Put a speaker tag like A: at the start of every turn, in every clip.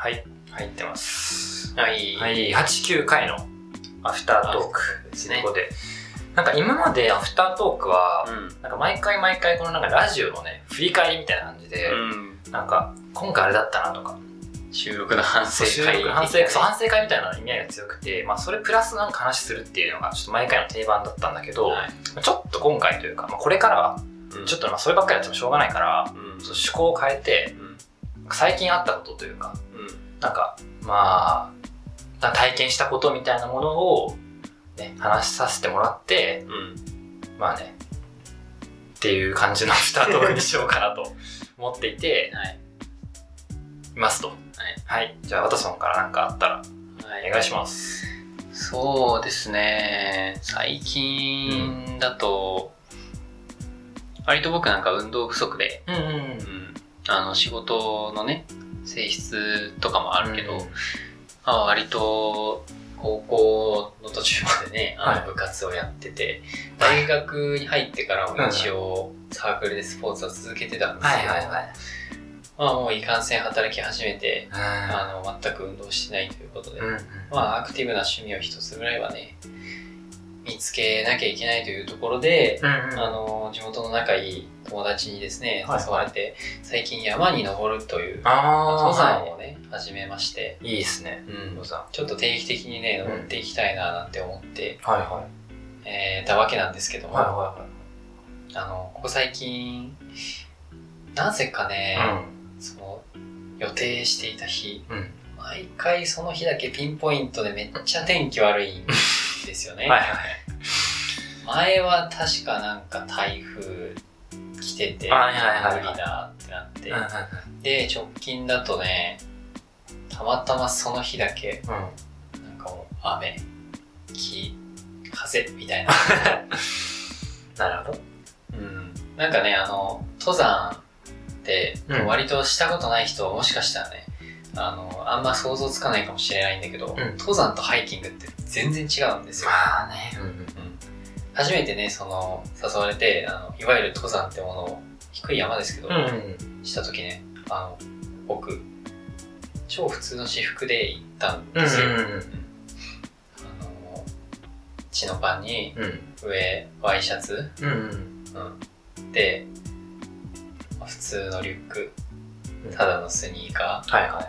A: はい、入ってます。
B: はい。
A: はい、8、9回のアフタートーク
B: ですね
A: こ。とで、なんか今までアフタートークは、
B: うん。
A: なんか毎回毎回このなんかラジオのね、振り返りみたいな感じで、
B: うん。
A: なんか今回あれだったなとか、
B: 収録の反省
A: 収
B: 会。
A: 録反省反省会みたいな意味合いが強くて、まあそれプラスなんか話するっていうのがちょっと毎回の定番だったんだけど、
B: はい
A: ちょっと今回というか、まあ、これからは
B: うん
A: ちょっとまあそればっかりやってもしょうがないから、
B: うん。
A: 趣向を変えて、
B: うん。
A: 最近あったことというか、
B: うん。
A: なんか、まあ、体験したことみたいなものを、ね、話させてもらって、
B: うん。
A: まあね、っていう感じのアフタートにしようかなと 思っていて、
B: はい。
A: いますと。
B: はい。
A: はい。じゃあ、ワトソンから何かあったら、
B: はい
A: お願いします。
B: そうですね。最近だと、割と僕なんか運動不足で、
A: うんうん
B: うん。あの、仕事のね、性質とかもあるけど、
A: うん。
B: まあ、割と高校の途中までねあ
A: はい。
B: の部活をやってて、大学に入ってからも一応サークルでスポーツを続けてたんですけど、
A: はいはいはい。
B: まあもういかんせん働き始めて、
A: うん。
B: あの全く運動してないということで、
A: うんうん
B: まあアクティブな趣味を一つぐらいはね見つけなきゃいけないというところで、
A: うんうん
B: あの地元の仲いい友達にですね
A: はい
B: 誘われて、最近山に登るという登山をね、始めまして、
A: いいですね。
B: うん
A: 登山
B: ちょっと定期的にね、登っていきたいななんて思って、
A: はいは
B: えーたわけなんですけど
A: い。
B: も、
A: はいは
B: あの、ここ最近、なぜかね、
A: いはい。
B: その、予定していた日、
A: うん。うん。
B: 毎回その日だけピンポイントでめっちゃ天気悪いんですよね。
A: はいはい。
B: 前は確かなんか台風来てて、
A: はいはいはいはい
B: 無理だってなって、
A: うんうん
B: で、直近だとね、たまたまその日だけ、
A: うん。うん
B: なんかもう雨、木、風みたいな。
A: なるほど。
B: うん。なんかね、あの、登山って
A: うん
B: 割としたことない人はもしかしたらね、あの、あんま想像つかないかもしれないんだけど、
A: うん
B: 登山とハイキングって全然違うんですよ。
A: まあね。うんうん
B: 初めてね、その、誘われて、あの、いわゆる登山ってものを、低い山ですけど、
A: うんうん。
B: した時ね、あの、僕、超普通の私服で行ったん
A: うん
B: ですよ。
A: うん
B: あの、チノパンに、
A: うん。
B: 上、ワイシャツ、
A: うんうん。
B: うん。で、まあ普通のリュック、
A: うん
B: ただのスニーカ
A: はいは
B: ー、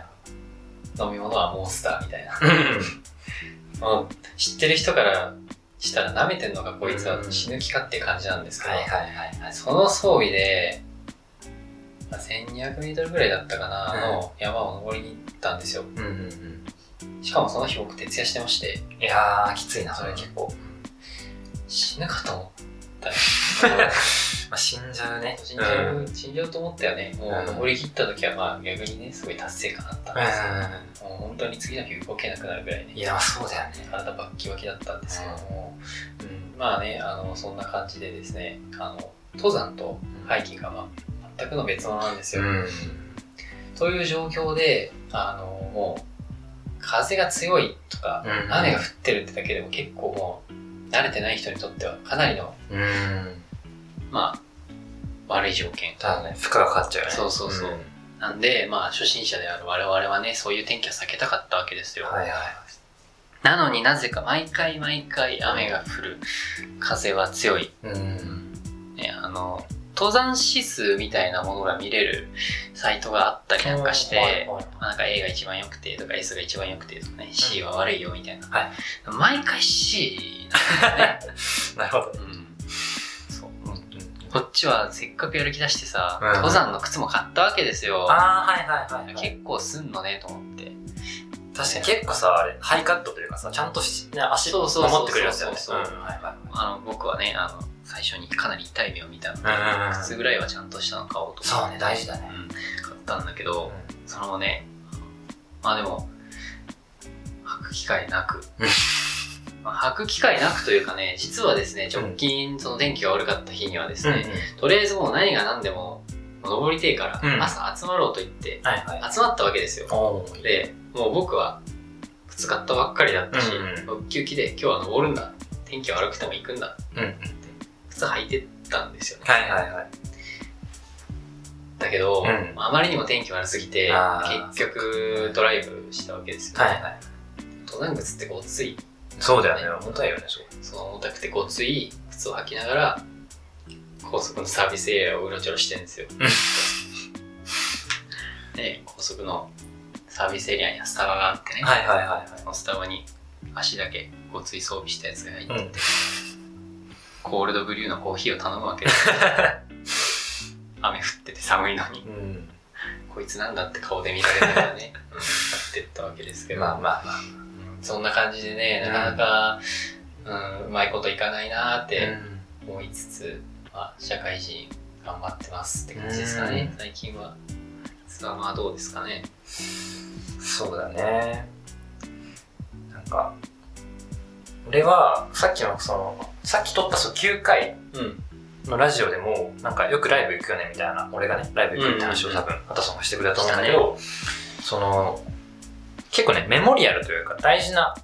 B: 飲み物はモンスターみたいな。
A: い。
B: もう知ってる人からしたら舐めてんのかこいつは
A: うん
B: 死ぬ気かって感じなんですけど、
A: はいはいはいはい。
B: その装備で、まあ、1200メートルぐらいだったかな、
A: うん
B: の山を登りに行ったんですよ。
A: うんうんうん。
B: しかもその日僕徹夜してまして、
A: いやー、きついな、それ結構。
B: 死ぬかと思ったよ。
A: まあ、死んじゃうね。
B: 死んじゃう、死んじゃうと思ったよね。もう
A: うん
B: 登り切った時はまあ逆にね、すごい達成感あったんですよ。
A: う
B: もう本当に次の日動けなくなるぐらいね
A: ん。い。や、そうだよね。
B: 体バッキバキだったんですけども、うん、まあね、あの、そんな感じでですね、あの、登山とハイキングは、まあ、全くの別物なんですよ。
A: ん。
B: という状況で、あの、もう、風が強いとか、
A: うん
B: 雨が降ってるってだけでも結構もう、慣れてない人にとってはかなりの、
A: うん。
B: まあ、悪い条件。
A: ただね、負荷がかかっちゃうよね。
B: そうそうそうんなんで、まあ、初心者である我々はね、そういう天気は避けたかったわけですよ。
A: はいはい。
B: なのになぜか毎回毎回雨が降る、風は強い。
A: うん。
B: ね、あの、登山指数みたいなものが見れるサイトがあったりなんかして、なんか A が一番良くてとか S が一番良くてとかね、C は悪いよみたいな。
A: はい
B: 毎回 C なんだよね。
A: なるほど。
B: うんそう
A: うんうん
B: こっちはせっかくやる気出してさ、
A: うん
B: 登山の靴も買ったわけですよ。
A: あー、はいはいはいはい。
B: 結構すんのねと思って。
A: 確かに結構さ、あれ、ハイカットというかさ、ちゃんとし、ね、足
B: そうそうそうそう
A: 守ってくれるやつだよね。
B: そうそう
A: うんはいはい
B: あの、僕はね、あの、最初にかなり痛い目を見たので、
A: うんうんうん
B: 靴ぐらいはちゃんとしたの買おうと。
A: そうね、大事だね。
B: うん買ったんだけど、そのね、まあでも、履く機会なく
A: うん。
B: まあ履く機会なくというかね、実はですね、直近、その天気が悪かった日にはです
A: うん。
B: ね、とりあえずもう何が何でも、登りてえか
A: うん
B: ら、朝集まろうと言って、
A: はいはい。
B: 集まったわけですよ。で、もう僕は、靴買ったばっかりだったし
A: うん、
B: ウキウキで今日は登るんだ。天気悪くても行くんだ。
A: うんうん。
B: 靴履いてったんですよね。
A: はいはいはい。
B: だけど、
A: うん
B: あまりにも天気悪すぎて
A: あー
B: 結局ドライブしたわけですよ、
A: はいはい。
B: 登山靴ってごつい
A: そうだよね。重たいよね、そう。
B: その重たくてごつい靴を履きながら高速のサービスエリアをうろちょろしてるんですよ で高速のサービスエリアにはスタバがあってね、
A: はいはいはいはい。
B: そのスタバに足だけごつい装備したやつが入ってて、
A: うん
B: コールドブリューのコーヒーを頼むわけ。ですよ雨降ってて寒いのに。
A: うん。
B: こいつなんだって顔で見られながらね、うん、買ってったわけですけど、
A: まあまあまあ。
B: うん。そんな感じでねなかなか、うんうまいこといかないなーって思いつつ、まあ、社会人頑張ってますって感じですかね、
A: うん。
B: 最近は。ツアーはどうですかね。
A: そうだね。なんか、俺は、さっきのその、さっき撮ったその9回
B: うん。
A: のラジオでも、なんかよくライブ行くよねみたいな、俺がね、ライブ行くって話を多分、ハタソンがしてくれたと思うんだけど、その、結構ね、メモリアルというか大事な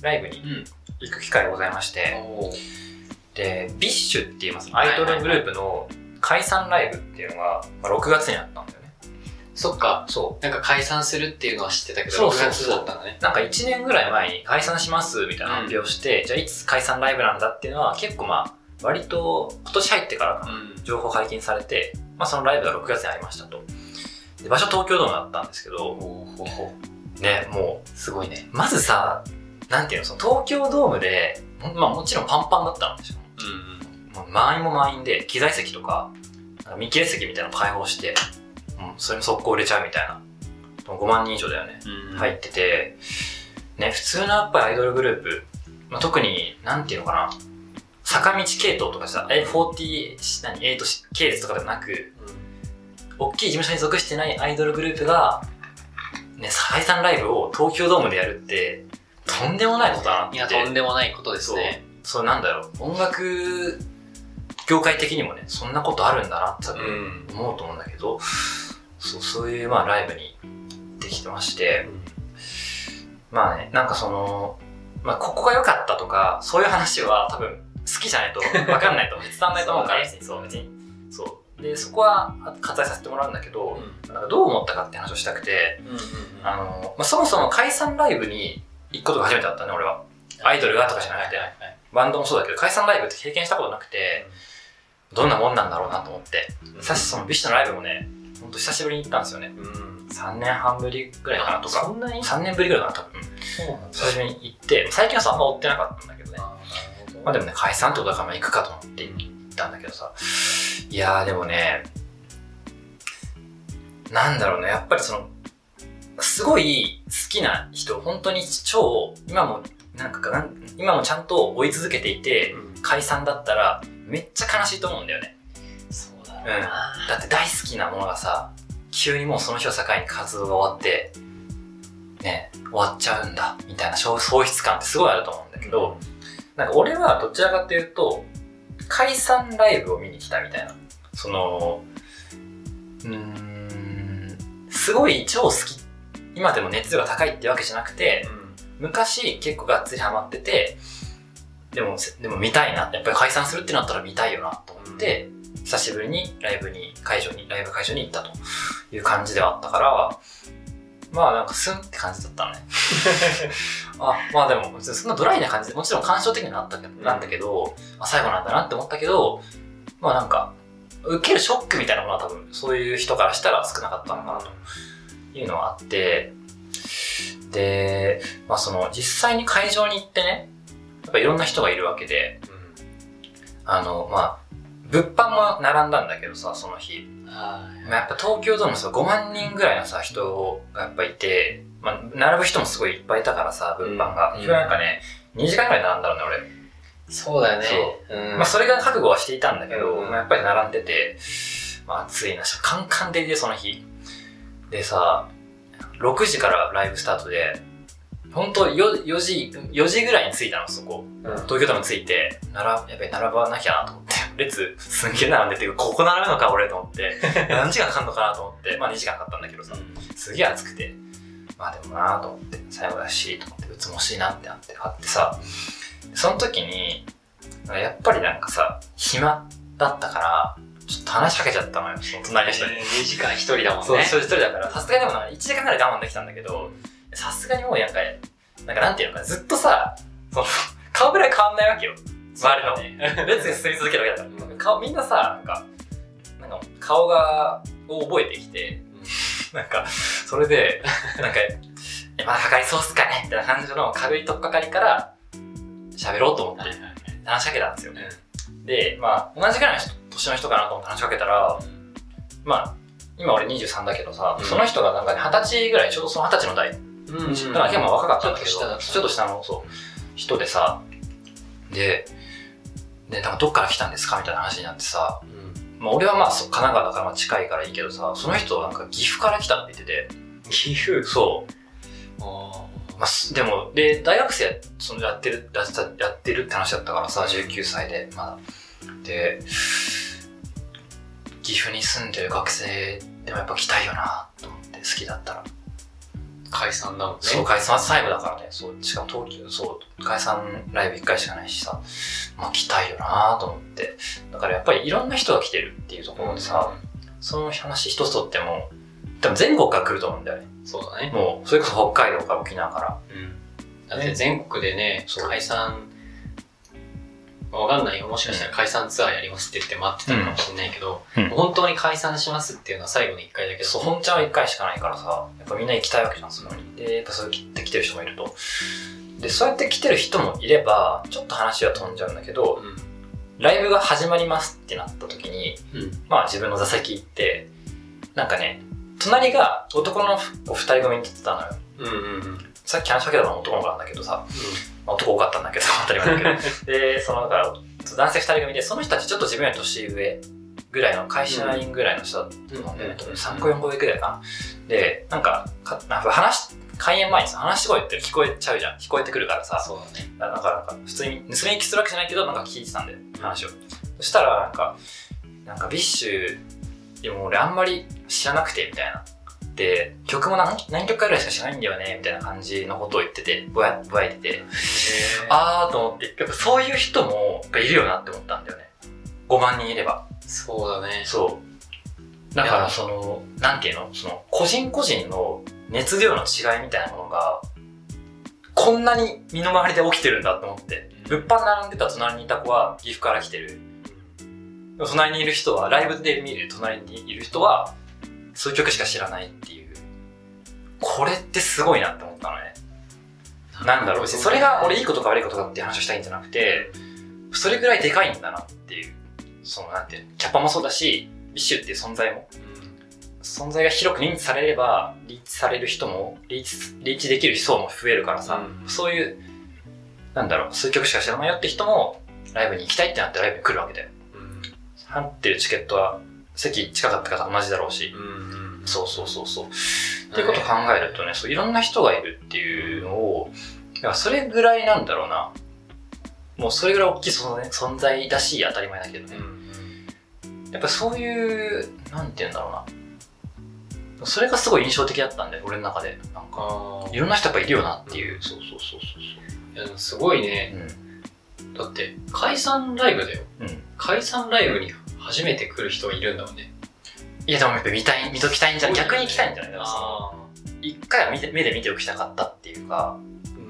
A: ライブに
B: うん。
A: 行く機会がございまして、で、 BiSHって言います、アイドルグループの解散ライブっていうのが、まあ、6月にあったんだよね。
B: そっか。
A: そう。
B: なんか解散するっていうのは知ってたけど
A: そうそう
B: 6月だったんだね。
A: なんか1年ぐらい前に解散しますみたいな発表をして、じゃあいつ解散ライブなんだっていうのは結構まあ、割と今年入ってからかな、
B: ん。
A: 情報解禁されて、まあそのライブが6月にありましたと。で場所東京ドームだったんですけど、ね、も
B: すごいね。
A: う、まずさ、なんていうの、その東京ドームで、ほんまあもちろんパンパンだったんですよ。
B: うん
A: もう満員も満員で、機材席とか、なんか見切れ席みたいなの開放して、うん、それも速攻売れちゃうみたいな。5万人以上だよね。
B: うん。
A: 入ってて、ね、普通のやっぱりアイドルグループ、まあ、特に、なんていうのかな、坂道系統とかさ、え、40、何、8系列とかでもなく、大きい事務所に属してないアイドルグループが、ね、解散ライブを東京ドームでやるって、とんでもないことだなって。
B: いやとんでもないことですね。
A: そう。なんだろう、音楽業界的にもね、そんなことあるんだなって思うと思うんだけど、そうそういうまあライブにできてまして、まあね、なんかその、まあここが良かったとか、そういう話は多分好きじゃないと分かんないと思う。伝わんないと思うから、別にそう、別に。そう。で、そこは割愛させてもらうんだけど、なんかどう思ったかって話をしたくて、
B: うんうん
A: あの、まあ、そもそも解散ライブに行くことが初めてだったね、俺は。アイドルがとかじゃなくて。
B: はいはいはい
A: バンドもそうだけど、解散ライブって経験したことなくて、どんなもんなんだろうなと思って。さしその BiSHのライブもね、ほんと久しぶりに行ったんですよね。
B: うん
A: 3年半ぶりぐらいかなとか。
B: そんなに
A: ？3年ぶりぐらいかな、多分。
B: そうなんだ
A: 久しぶりに行って、最近はさ、あんま追ってなかったんだけどね。まあでもね、解散ってことだからまあ行くかと思って行ったんだけどさ。いやーでもね、なんだろうね、やっぱりその、すごい好きな人、本当に超、今も、なんかなん、今もちゃんと追い続けていて、
B: うん
A: 解散だったら、めっちゃ悲しいと思うんだよね。
B: そうんな
A: だって大好きなものがさ、急にもうその日を境に活動が終わって、ね、終わっちゃうんだ、みたいな喪喪失感ってすごいあると思うんだけど、なんか俺はどちらかというと、解散ライブを見に来たみたいな。その、うーん、すごい超好き。今でも熱量が高いってわけじゃなくて、昔結構がっつりハマってて、でも、でも見たいな。やっぱり解散するってなったら見たいよなと思って、久しぶりにライブに、会場に、ライブ会場に行ったという感じではあったから、まあなんかスンって感じだったのね。あ、まあでも、そんなドライな感じで、もちろん感傷的にはなったけど、
B: うん
A: なんだけど、あ、最後なんだなって思ったけど、まあなんか、受けるショックみたいなものは多分、そういう人からしたら少なかったのかなというのはあって、で、まあその、実際に会場に行ってね、やっぱいろんな人がいるわけで、あの、まあ、物販も並んだんだけどさ、その日。
B: は
A: まあやっぱ東京ドームさ、5万人ぐらいのさ、人がやっぱいて、まあ、並ぶ人もすごいいっぱいいたからさ、物販が。
B: うん
A: 今なんかね、2時間ぐらい並んだろうね、俺。
B: いそうだよねうん
A: まあそれが覚悟はしていたんだけど、
B: うん
A: まあ、やっぱり並んでて、まあ暑いな、カンカン照りでその日。でさ、6時からライブスタートで、ほんと 4, 4時、4時ぐらいに着いたの、そこ。東京ドーム着いて、なら、やっぱり並ばなきゃなと思って、列すんげえ並んでて、ここ並ぶのか俺と思って、何時間かかんのかなと思って、まあ2時間かかったんだけどさ、すげえ暑くて、まあでもなと思って、最後だし、と思って、うつもしいなってなって買ってさ、その時に、やっぱりなんかさ、暇だったから、ちょっと話しかけちゃったのよ、その隣の人に。
B: 2時間1人だもんね。
A: そう、一人だから、さすがにでもなんか1時間ぐらい我慢できたんだけど、さすがにもうなんか、なんかなんていうのかな、ずっとさ、その、顔ぐらい変わんないわけよ。周りの。
B: ね。
A: 列が進み続けるわけだから。顔、みんなさ、なんか、なんか顔が、を覚えてきて、なんか、それで、なんか、え、まだかかりそうっすかね？みたいな感じの軽い取っかかりから、喋ろうと思って話しかけたんですよ。で、まあ、同じぐらいの人年の人かなと思って話しかけたら、まあ、今俺23だけどさ、
B: うん
A: その人がなんかね、20歳ぐらい、ちょうどその20歳の代、
B: うん。うん。
A: だから結構若かったんだけど、
B: ちょっと下だった
A: ちょっと下の、そう、人でさ、で、で、なんかどっから来たんですかみたいな話になってさ、
B: うん。
A: まあ俺はまあ神奈川だからまあ近いからいいけどさ、その人なんか岐阜から来たって言ってて、
B: 岐阜？
A: そう、
B: あ
A: まあ、すでも、で、大学生そのやってる、やってるって話だったからさ、19歳で、まだ。で、岐阜に住んでる学生でもやっぱ来たいよなと思って、好きだったら。
B: ー解散だもんね。
A: そう、解散最後だからね、そう、しかも東京、そう、解散ライブ1回しかないしさ、まあ来たいよなと思って。だからやっぱりいろんな人が来てるっていうところでさ、その話一つとっても、多分全国から来ると思うんだよね。
B: そうだね。
A: もう、それこそ北海道から沖縄から。
B: うん。だって全国でね、解散、わかんないよ。もしかしたら解散ツアーやりますって言って待ってたのかもしれないけど、
A: うん
B: 本当に解散しますっていうのは最後の1回だけど、
A: そう、本ちゃんは1回しかないからさ、やっぱみんな行きたいわけじゃん、そのに。で、やっぱそうやって来てる人もいると。で、そうやって来てる人もいれば、ちょっと話は飛んじゃうんだけど、ライブが始まりますってなった時に、
B: うん。うん。
A: まあ自分の座席行って、なんかね、隣が男の子二人組に来てたのよ。
B: うんうんうん。
A: さっき話しかけたのは男の子なんだけどさ、まあ男多かったんだけど、当たり前だけど。で、その、だから、男性二人組で、その人たちちょっと自分より年上ぐらいの、会社員ぐらいの人だったので、
B: うん
A: 3個4個上ぐらいかな。で、なんか、かなんか話し、開演前にさ、話し声って聞こえちゃうじゃん。聞こえてくるからさ、
B: そうだね。
A: だからなんか、普通に盗み聞きするわけじゃないけど、なんか聞いてたんだよ、話を。そしたら、なんか、なんか BiSH、でも俺あんまり知らなくて、みたいな。で、曲も何何曲かぐらいしか知らないんだよね、みたいな感じのことを言ってて、ぼや、ぼやいてて、
B: あ
A: あーと思って、やっぱそういう人もやっぱいるよなって思ったんだよね。5万人いれば。
B: そうだね。
A: そう。だからその、なんていうの？その、個人個人の熱量の違いみたいなものが、こんなに身の回りで起きてるんだと思って。物販並んでた隣にいた子は岐阜から来てる。隣にいる人は、ライブで見る隣にいる人は、そういう曲しか知らないっていう。これってすごいなって思ったのね。なんだろう、それが俺いいことか悪いことかって話をしたいんじゃなくて、それぐらいでかいんだなっていう。その、なんていうの、キャパもそうだし、 BiSHっていう存在も、存在が広く認知されれば、リーチされる人も、リーチ、リーチできる層も増えるからさ、
B: うん
A: そういう、なんだろう、数曲しか知らないよって人も、ライブに行きたいってなってライブに来るわけだよ。入ってるチケットは、席近かった方同じだろうし、
B: うん。うん。
A: そうそうそうそう。っていうことを考えるとね、そういろんな人がいるっていうのを、それぐらいなんだろうな。もうそれぐらい大きい存在存在だし、当たり前だけどね。やっぱそういう、なんて言うんだろうな。それがすごい印象的だったんだよ、俺の中で。なんか、
B: あ
A: いろんな人やっぱいるよなっていう。そうそうそうそう
B: あ。いやすごいね。
A: そう。
B: だって、解散ライブだよ。
A: うん。うん。
B: 解散ライブに初めて来る人がいるんだもんね。
A: いやでもやっぱ見たい、見ときたいんじゃない逆に行きたいんじゃない？だからその
B: あ
A: 一回は見て目で見ておきたかったっていうか、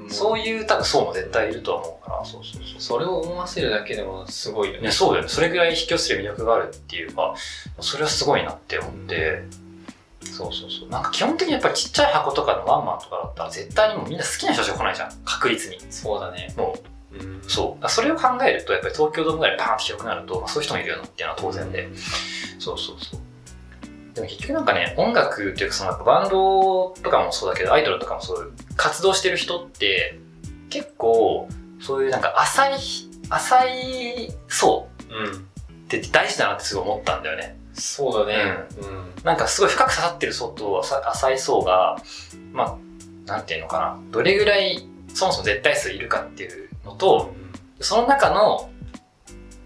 B: ー
A: そういう多分層も絶対いるとは思うから、そうそうそう。
B: それを思わせるだけでもすごいよね。
A: ね、そうだよね。それぐらい引き寄せる魅力があるっていうか、それはすごいなって思って、そうそうそう。なんか基本的にやっぱりちっちゃい箱とかのワンマンとかだったら絶対にもうみんな好きな人しか来ないじゃん。確率に。
B: そうだね。
A: も
B: うん
A: う、そう。それを考えると、やっぱり東京ドームぐらいパーンって広くなると、まあ、そういう人もいるよなっていうのは当然で。そうそうそう。でも結局なんかね、音楽っていうかそのバンドとかもそうだけど、アイドルとかもそういう活動してる人って、結構、そういうなんか浅い、浅い層
B: うん。
A: って大事だなってすごい思ったんだよね。
B: そうだね。うん。
A: なんかすごい深く刺さってる層と浅浅い層が、まあ、なんていうのかな、どれぐらいそもそも絶対数いるかっていうのと、その中の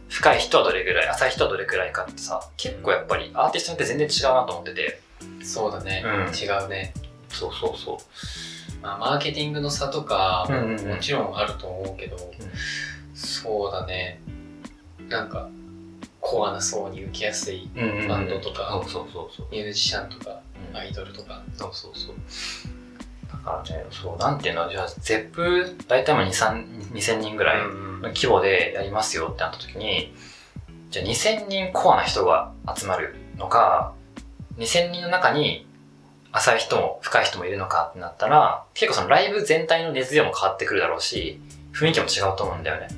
A: 深い人はどれぐらい、浅い人はどれぐらいかってさ、結構やっぱりアーティストによって全然違うなと思ってて、
B: そうだね。
A: うん
B: 違うね。
A: そうそうそう。
B: まあ、マーケティングの差とかももちろんあると思うけど、そうだね。なんか、コアな層に受けやすいバンドとか。ミュージシャンとか
A: うん
B: アイドルとか
A: そうそうそう。だからね、そう、なんていうの、じゃあ、ゼップ、大体も2、3 2000人ぐらいの規模でやりますよってなった時に、じゃあ2000人コアな人が集まるのか、2000人の中に浅い人も深い人もいるのかってなったら、結構そのライブ全体の熱量も変わってくるだろうし、雰囲気も違うと思うんだよね。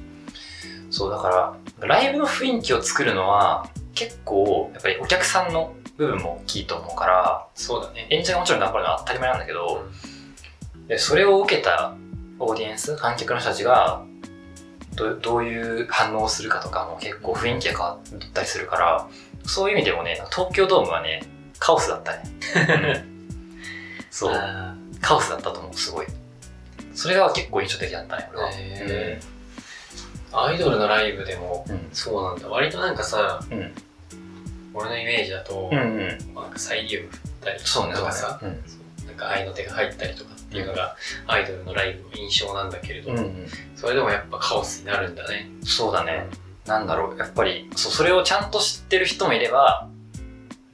A: そう、だから、ライブの雰囲気を作るのは、結構、やっぱりお客さんの部分も大きいと思うから、
B: そうだね。
A: 演者がもちろん頑張るのは当たり前なんだけど、でそれを受けたオーディエンス観客の人たちがどどういう反応をするかとかも結構雰囲気が変わったりするからそういう意味でもね東京ドームはねカオスだったね。うん。そう。
B: あ
A: カオスだったと思うすごい。それが結構印象的だったね俺は。
B: へー。アイドルのライブでも
A: うん。
B: そうなんだ。割となんかさ
A: うん。
B: 俺のイメージだと、
A: うんうん。
B: なんかサイリウム振ったりとかさ、
A: うん。
B: なんか愛の手が入ったりとかっていうのがアイドルのライブの印象なんだけれど、
A: うんうん。
B: それでもやっぱカオスになるんだね。
A: そうだね。なんだろう。やっぱりそうそれをちゃんと知ってる人もいれば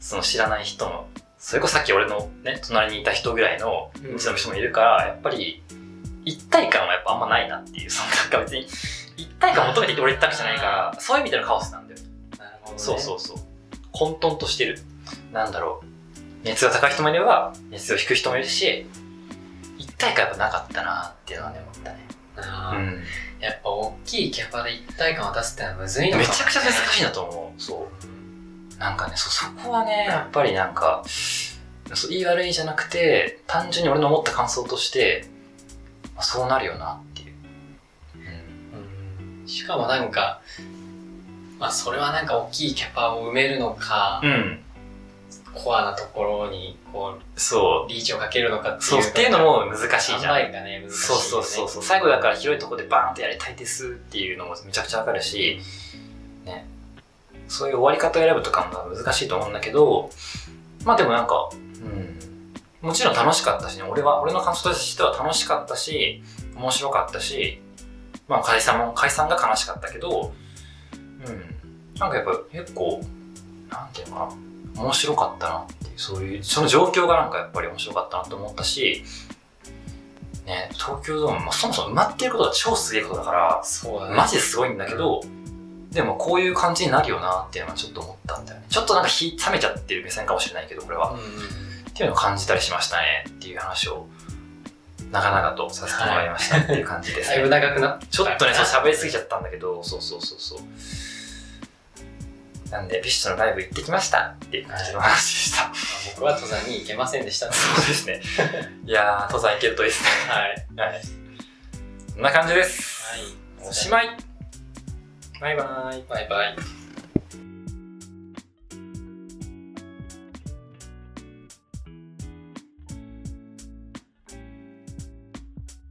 A: その知らない人もそれこそさっき俺のね隣にいた人ぐらいの
B: うん。
A: 認知の人もいるからやっぱり一体感はやっぱあんまないなっていうそのなんか別に一体感求めて俺言ったわけじゃないからそういう意味でのカオスなんだよ、
B: なるほどね。
A: そうそうそう。混沌としてる。なんだろう。熱が高い人もいれば熱が低い人もいるし一体感やっぱなかったなっていうのはね思ったね。うん。
B: やっぱ大きいキャパで一体感を出すってのはむずいのかも
A: めちゃくちゃ難しいなと思う。そう。なんかねそそこはねやっぱりなんかそう言い悪いじゃなくて単純に俺の思った感想として、まあ、そうなるよなっていう、
B: うん。しかもなんか、まあそれはなんか大きいキャパを埋めるのか、
A: うん、
B: コアなところにこ
A: そう。
B: リーチをかけるのかっていう
A: そうっていうのも難しいじゃん。
B: がね難しいよね、
A: そうそうそうそう。最後だから広いところでバーンとやりたいですっていうのもめちゃくちゃわかるし、ね、そういう終わり方を選ぶとかも難しいと思うんだけどまあでもなんか、うん、もちろん楽しかったしね。俺は俺の感想としては楽しかったし面白かったしまあ解散も解散が悲しかったけどうん。なんかやっぱ結構なんていうのかな面白かったなっていうそういうその状況がなんかやっぱり面白かったなと思ったしね、東京ドーム、まあ、そもそも埋まってることが超すげえことだから、
B: そうだね。
A: マジですごいんだけど、でもこういう感じになるよなっていうのはちょっと思ったんだよね。ちょっとなんか火冷めちゃってる目線かもしれないけど、これは。
B: うん
A: っていうのを感じたりしましたねっていう話を、長々とさせてもらいましたっていう感じですね。
B: だいぶ長くなっ
A: ちょっとね、喋りすぎちゃったんだけど、そうそうそうそう。なんで、 BiSHのライブ行ってきましたっていう感じの話でした。
B: 僕は登山に行けませんでした。
A: そうですね。いやー、登山行けるといいですね。
B: はい。
A: はい。こんな感じです。
B: はい。
A: おしまい。バイバイ。
B: バイバイ。